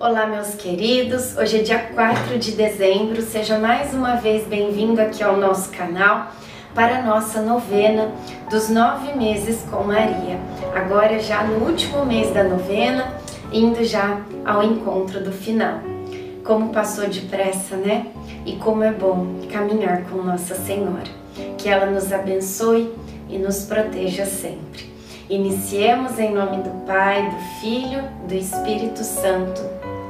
Olá, meus queridos. Hoje é dia 4 de dezembro. Seja mais uma vez bem-vindo aqui ao nosso canal para a nossa novena dos nove meses com Maria. Agora, já no último mês da novena, indo já ao encontro do final. Como passou depressa, né? E como é bom caminhar com Nossa Senhora. Que ela nos abençoe e nos proteja sempre. Iniciemos em nome do Pai, do Filho, do Espírito Santo.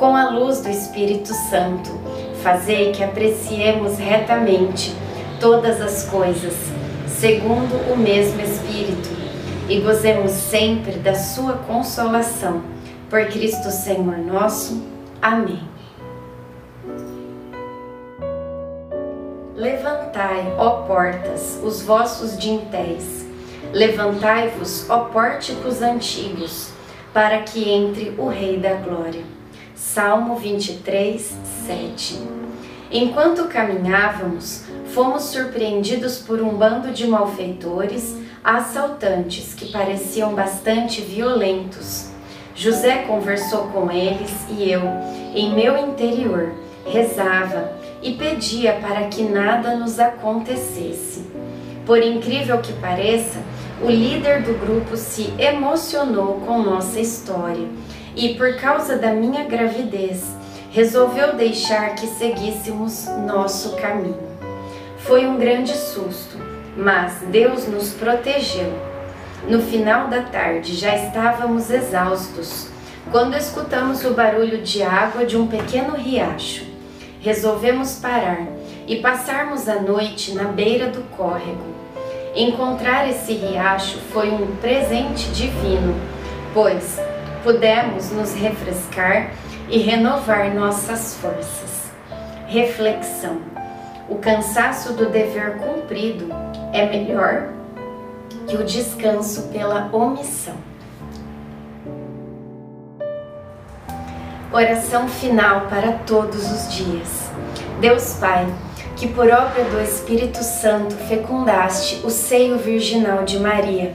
com a luz do Espírito Santo, fazei que apreciemos retamente todas as coisas, segundo o mesmo Espírito, e gozemos sempre da sua consolação. Por Cristo Senhor nosso. Amém. Levantai, ó portas, os vossos dintéis Levantai-vos, ó pórticos antigos, para que entre o Rei da Glória. Salmo 23, 7. Enquanto caminhávamos, fomos surpreendidos por um bando de malfeitores, assaltantes que pareciam bastante violentos. José conversou com eles e eu, em meu interior, rezava e pedia para que nada nos acontecesse. Por incrível que pareça, o líder do grupo se emocionou com nossa história e, por causa da minha gravidez, resolveu deixar que seguíssemos nosso caminho. Foi um grande susto, mas Deus nos protegeu. No final da tarde já estávamos exaustos quando escutamos o barulho de água de um pequeno riacho. Resolvemos parar e passarmos a noite na beira do córrego. Encontrar esse riacho foi um presente divino, pois pudemos nos refrescar e renovar nossas forças. Reflexão: o cansaço do dever cumprido é melhor que o descanso pela omissão. Oração final para todos os dias. Deus Pai, que por obra do Espírito Santo fecundaste o seio virginal de Maria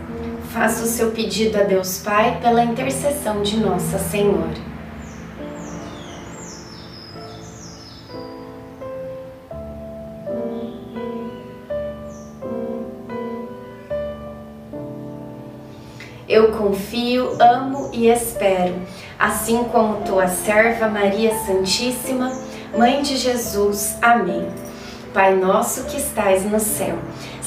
Faça o seu pedido a Deus Pai pela intercessão de Nossa Senhora. Eu confio, amo e espero, assim como tua serva Maria Santíssima Mãe de Jesus, amém. Pai nosso que estais no céu,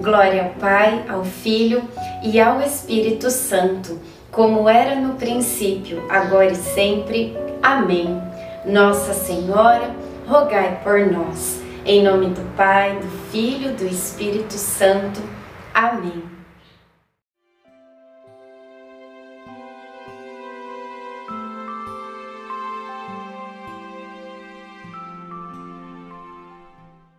Glória ao Pai, ao Filho e ao Espírito Santo, como era no princípio, agora e sempre. Amém. Nossa Senhora, rogai por nós. Em nome do Pai, do Filho, do Espírito Santo. Amém.